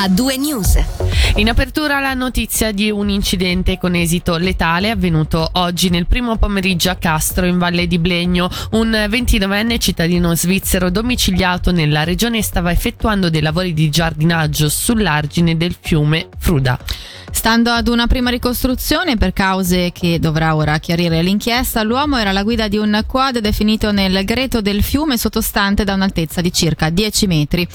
a due news. In apertura la notizia di un incidente con esito letale avvenuto oggi nel primo pomeriggio a Castro in Valle di Blegno. Un 29enne cittadino svizzero domiciliato nella regione stava effettuando dei lavori di giardinaggio sull'argine del fiume Fruda. Stando ad una prima ricostruzione, per cause che dovrà ora chiarire l'inchiesta, l'uomo era alla guida di un quad definito nel greto del fiume sottostante da un'altezza di circa 10 metri.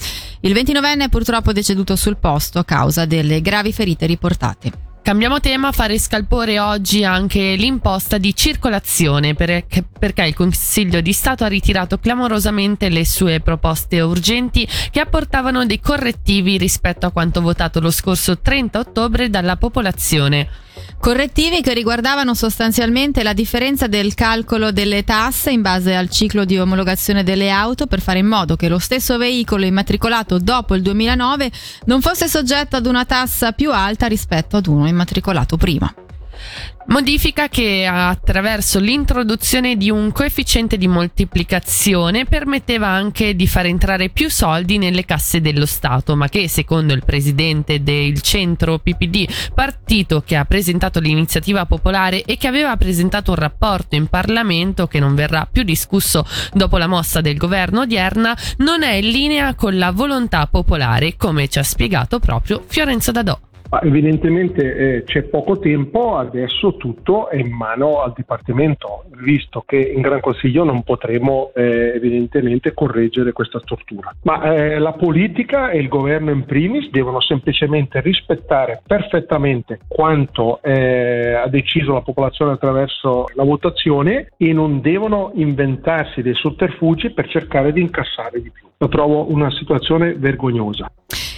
Il 29enne è purtroppo deceduto sul posto a causa delle gravi ferite riportate. Cambiamo tema, fare scalpore oggi anche l'imposta di circolazione perché, perché, il Consiglio di Stato ha ritirato clamorosamente le sue proposte urgenti che apportavano dei correttivi rispetto a quanto votato lo scorso 30 ottobre dalla popolazione. Correttivi che riguardavano sostanzialmente la differenza del calcolo delle tasse in base al ciclo di omologazione delle auto per fare in modo che lo stesso veicolo immatricolato dopo il 2009 non fosse soggetto ad una tassa più alta rispetto ad uno immatricolato prima. Modifica che attraverso l'introduzione di un coefficiente di moltiplicazione permetteva anche di far entrare più soldi nelle casse dello Stato, ma che secondo il presidente del centro PPD, partito che ha presentato l'iniziativa popolare e che aveva presentato un rapporto in Parlamento che non verrà più discusso dopo la mossa del governo odierna, non è in linea con la volontà popolare, come ci ha spiegato proprio Fiorenzo Dadò. Evidentemente eh, c'è poco tempo, adesso tutto è in mano al Dipartimento, visto che in Gran Consiglio non potremo eh, evidentemente correggere questa stortura. Ma eh, la politica e il governo in primis devono semplicemente rispettare perfettamente quanto eh, ha deciso la popolazione attraverso la votazione e non devono inventarsi dei sotterfugi per cercare di incassare di più. Lo trovo una situazione vergognosa.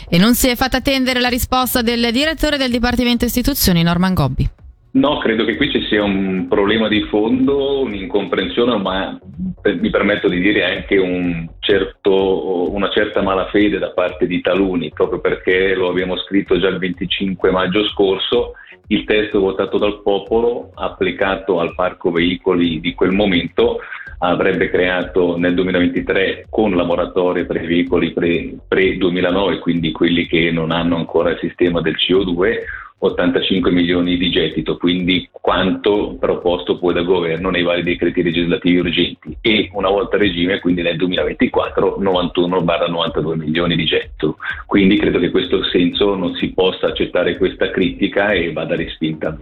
E non si è fatta attendere la risposta del direttore del Dipartimento Istituzioni, Norman Gobbi. No, credo che qui ci sia un problema di fondo, un'incomprensione, ma mi permetto di dire anche un certo, una certa malafede da parte di taluni, proprio perché lo abbiamo scritto già il 25 maggio scorso, il testo votato dal popolo, applicato al parco veicoli di quel momento, avrebbe creato nel 2023 con la moratoria per i veicoli pre-2009, pre quindi quelli che non hanno ancora il sistema del CO2, 85 milioni di gettito, quindi quanto proposto poi dal governo nei vari decreti legislativi urgenti e una volta regime, quindi nel 2024, 91-92 milioni di gettito. Quindi credo che in questo senso non si possa accettare questa critica e vada respinta.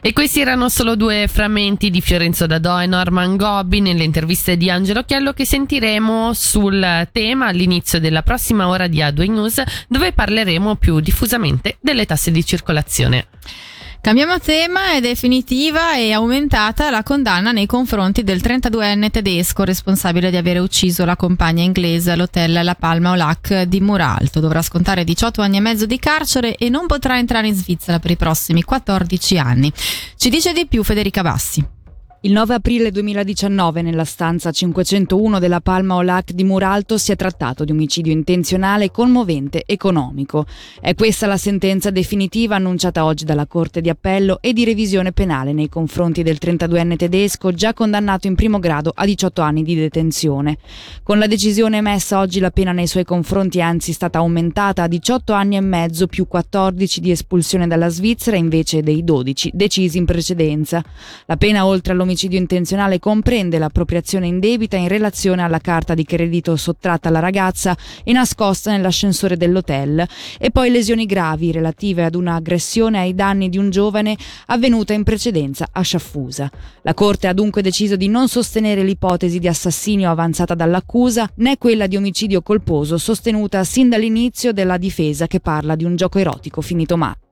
E questi erano solo due frammenti di Fiorenzo Dadò e Norman Gobbi nelle interviste di Angelo Chiello che sentiremo sul tema all'inizio della prossima ora di A2 News dove parleremo più diffusamente delle tasse di circolazione. Cambiamo tema, è definitiva e aumentata la condanna nei confronti del 32enne tedesco responsabile di aver ucciso la compagna inglese all'hotel La Palma Olac di Muralto. Dovrà scontare 18 anni e mezzo di carcere e non potrà entrare in Svizzera per i prossimi 14 anni. Ci dice di più Federica Bassi. Il 9 aprile 2019 nella stanza 501 della Palma Olac di Muralto si è trattato di omicidio intenzionale commovente economico. È questa la sentenza definitiva annunciata oggi dalla Corte di Appello e di revisione penale nei confronti del 32enne tedesco già condannato in primo grado a 18 anni di detenzione. Con la decisione emessa oggi la pena nei suoi confronti è anzi stata aumentata a 18 anni e mezzo più 14 di espulsione dalla Svizzera invece dei 12 decisi in precedenza. La pena oltre all'omicidio L'omicidio intenzionale comprende l'appropriazione indebita in relazione alla carta di credito sottratta alla ragazza e nascosta nell'ascensore dell'hotel e poi lesioni gravi relative ad un'aggressione ai danni di un giovane avvenuta in precedenza a Sciaffusa. La Corte ha dunque deciso di non sostenere l'ipotesi di assassinio avanzata dall'accusa né quella di omicidio colposo sostenuta sin dall'inizio della difesa che parla di un gioco erotico finito male.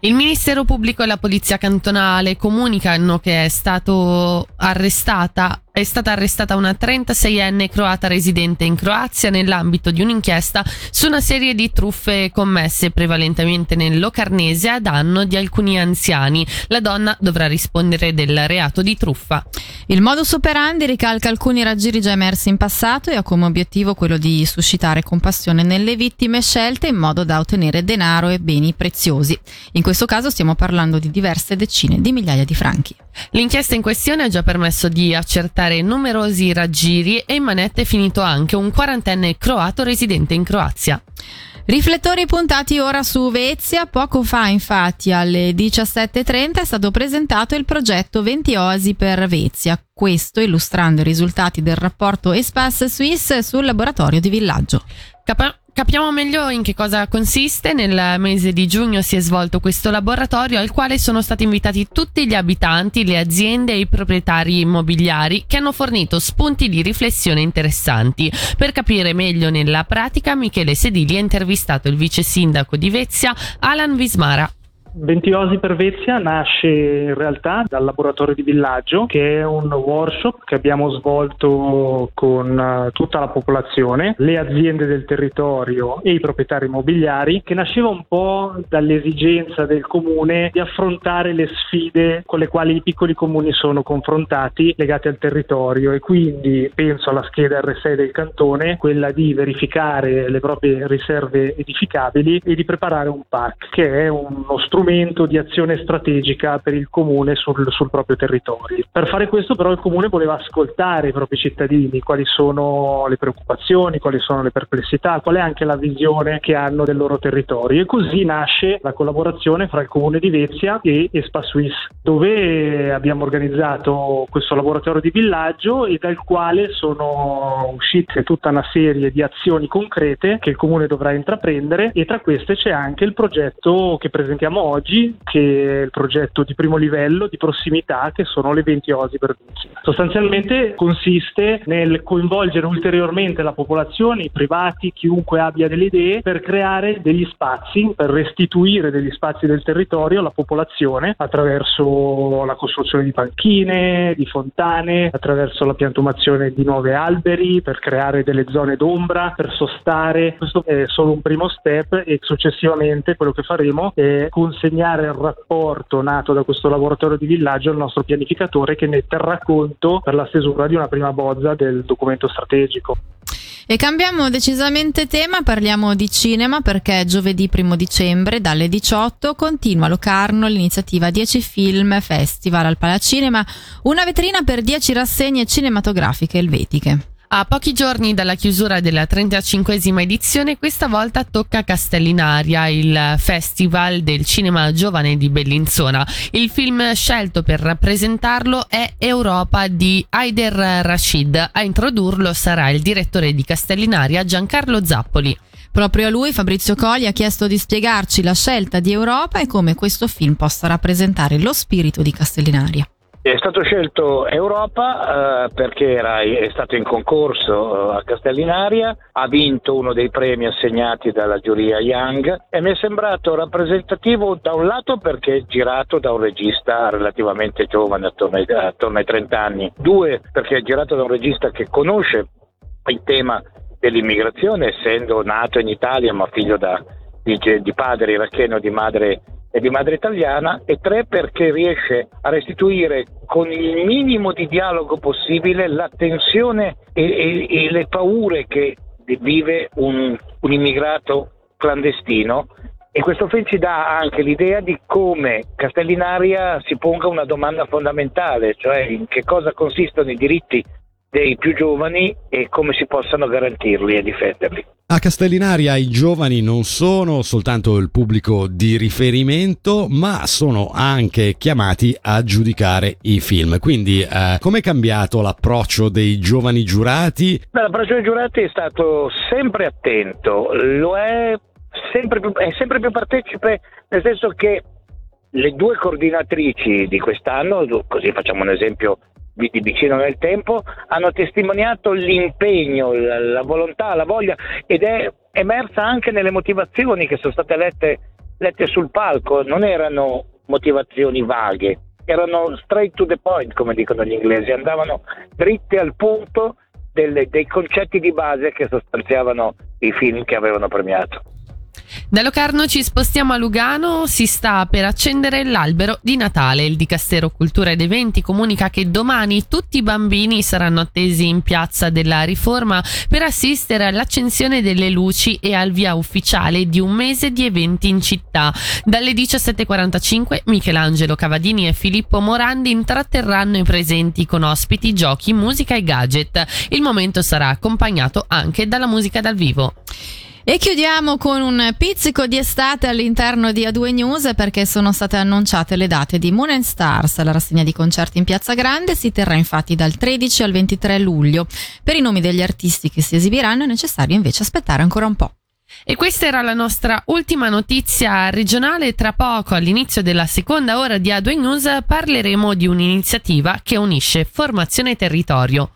Il Ministero Pubblico e la Polizia Cantonale comunicano che è stato arrestata è stata arrestata una 36enne croata residente in Croazia nell'ambito di un'inchiesta su una serie di truffe commesse prevalentemente nel Locarnese a danno di alcuni anziani. La donna dovrà rispondere del reato di truffa. Il modus operandi ricalca alcuni raggiri già emersi in passato e ha come obiettivo quello di suscitare compassione nelle vittime scelte in modo da ottenere denaro e beni preziosi. In questo caso stiamo parlando di diverse decine di migliaia di franchi. L'inchiesta in questione ha già permesso di accertare affrontare numerosi raggiri e in manette è finito anche un quarantenne croato residente in Croazia. Riflettori puntati ora su Vezia. Poco fa, infatti, alle 17.30 è stato presentato il progetto 20 Oasi per Vezia. Questo illustrando i risultati del rapporto Espace Suisse sul laboratorio di villaggio. Capa- Capiamo meglio in che cosa consiste. Nel mese di giugno si è svolto questo laboratorio al quale sono stati invitati tutti gli abitanti, le aziende e i proprietari immobiliari che hanno fornito spunti di riflessione interessanti. Per capire meglio nella pratica, Michele Sedili ha intervistato il vice sindaco di Vezia, Alan Vismara. Ventiosi per Vezia nasce in realtà dal laboratorio di villaggio che è un workshop che abbiamo svolto con eh, tutta la popolazione, le aziende del territorio e i proprietari immobiliari che nasceva un po' dall'esigenza del comune di affrontare le sfide con le quali i piccoli comuni sono confrontati legate al territorio. E quindi penso alla scheda R6 del cantone, quella di verificare le proprie riserve edificabili e di preparare un PAC che è uno strumento strumento di azione strategica per il comune sul, sul, proprio territorio. Per fare questo però il comune voleva ascoltare i propri cittadini, quali sono le preoccupazioni, quali sono le perplessità, qual è anche la visione che hanno del loro territorio e così nasce la collaborazione fra il comune di Vezia e Espa Suisse, dove abbiamo organizzato questo laboratorio di villaggio e dal quale sono uscite tutta una serie di azioni concrete che il comune dovrà intraprendere e tra queste c'è anche il progetto che presentiamo oggi, che è il progetto di primo livello di prossimità che sono le 20 osi per Duci. Sostanzialmente consiste nel coinvolgere ulteriormente la popolazione, i privati, chiunque abbia delle idee, per creare degli spazi, per restituire degli spazi del territorio alla popolazione attraverso la costruzione di panchine, di fontane, attraverso la piantumazione di nuovi alberi, per creare delle zone d'ombra, per sostare. Questo è solo un primo step e successivamente quello che faremo è conseguire consegnare il rapporto nato da questo laboratorio di villaggio al nostro pianificatore che ne terrà conto per la stesura di una prima bozza del documento strategico. E cambiamo decisamente tema, parliamo di cinema perché giovedì 1 dicembre dalle 18 continua a Locarno l'iniziativa 10 Film Festival al Palacinema, una vetrina per 10 rassegne cinematografiche elvetiche. A pochi giorni dalla chiusura della 35esima edizione, questa volta tocca Castellinaria, il festival del cinema giovane di Bellinzona. Il film scelto per rappresentarlo è Europa di Haider Rashid. A introdurlo sarà il direttore di Castellinaria Giancarlo Zappoli. Proprio a lui Fabrizio Colli ha chiesto di spiegarci la scelta di Europa e come questo film possa rappresentare lo spirito di Castellinaria. È stato scelto Europa eh, perché era, è stato in concorso eh, a Castellinaria, ha vinto uno dei premi assegnati dalla giuria Young e mi è sembrato rappresentativo da un lato perché è girato da un regista relativamente giovane, attorno ai, attorno ai 30 anni, due perché è girato da un regista che conosce il tema dell'immigrazione, essendo nato in Italia ma figlio da, di, di padre iracheno e di madre e di madre italiana e tre perché riesce a restituire con il minimo di dialogo possibile la tensione e, e, e le paure che vive un, un immigrato clandestino. E questo film ci dà anche l'idea di come Castellinaria si ponga una domanda fondamentale, cioè in che cosa consistono i diritti dei più giovani e come si possano garantirli e difenderli. A Castellinaria i giovani non sono soltanto il pubblico di riferimento, ma sono anche chiamati a giudicare i film. Quindi, eh, com'è cambiato l'approccio dei giovani giurati? Beh, l'approccio dei giurati è stato sempre attento, lo è sempre più, è sempre più partecipe, nel senso che le due coordinatrici di quest'anno, così facciamo un esempio di, vicino nel tempo, hanno testimoniato l'impegno, la, la, volontà, la voglia ed è emersa anche nelle motivazioni che sono state lette, lette sul palco, non erano motivazioni vaghe, erano straight to the point, come dicono gli inglesi, andavano dritte al punto delle, dei concetti di base che sostanziavano i film che avevano premiato. Da Locarno ci spostiamo a Lugano, si sta per accendere l'albero di Natale. Il Dicastero Cultura ed Eventi comunica che domani tutti i bambini saranno attesi in piazza della Riforma per assistere all'accensione delle luci e al via ufficiale di un mese di eventi in città. Dalle 17.45 Michelangelo Cavadini e Filippo Morandi intratterranno i presenti con ospiti, giochi, musica e gadget. Il momento sarà accompagnato anche dalla musica dal vivo. E chiudiamo con un pizzico di estate all'interno di A2 News perché sono state annunciate le date di Moon and Stars. La rassegna di concerti in Piazza Grande si terrà infatti dal 13 al 23 luglio. Per i nomi degli artisti che si esibiranno è necessario invece aspettare ancora un po'. E questa era la nostra ultima notizia regionale. Tra poco, all'inizio della seconda ora di A2 News, parleremo di un'iniziativa che unisce formazione e territorio.